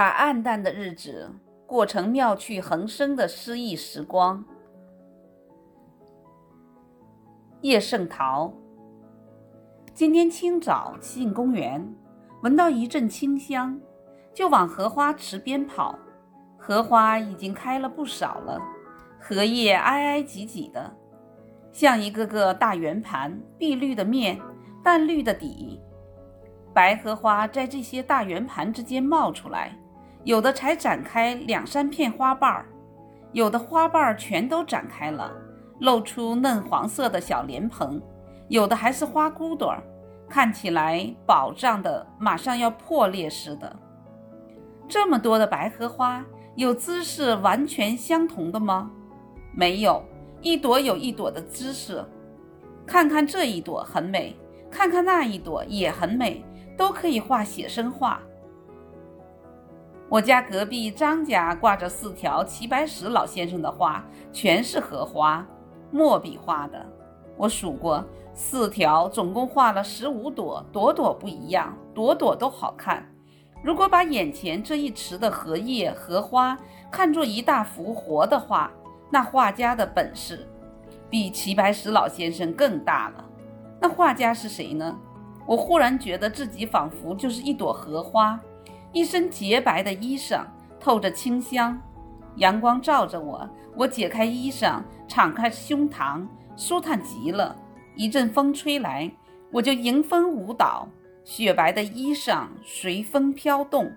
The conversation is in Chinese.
把暗淡的日子过成妙趣横生的诗意时光。叶圣陶。今天清早进公园，闻到一阵清香，就往荷花池边跑。荷花已经开了不少了，荷叶挨挨挤挤的，像一个个大圆盘，碧绿的面，淡绿的底。白荷花在这些大圆盘之间冒出来，有的才展开两三片花瓣儿，有的花瓣儿全都展开了，露出嫩黄色的小莲蓬，有的还是花骨朵儿，看起来饱胀的，马上要破裂似的。这么多的白荷花，有姿势完全相同的吗？没有，一朵有一朵的姿势。看看这一朵很美，看看那一朵也很美。都可以画写生画。我家隔壁张家挂着四条齐白石老先生的画，全是荷花，墨笔画的。我数过，四条总共画了十五朵，朵朵不一样，朵朵都好看。如果把眼前这一池的荷叶、荷花看作一大幅活的画，那画家的本事比齐白石老先生更大了。那画家是谁呢？我忽然觉得自己仿佛就是一朵荷花，一身洁白的衣裳透着清香，阳光照着我，我解开衣裳，敞开胸膛，舒坦极了。一阵风吹来，我就迎风舞蹈，雪白的衣裳随风飘动。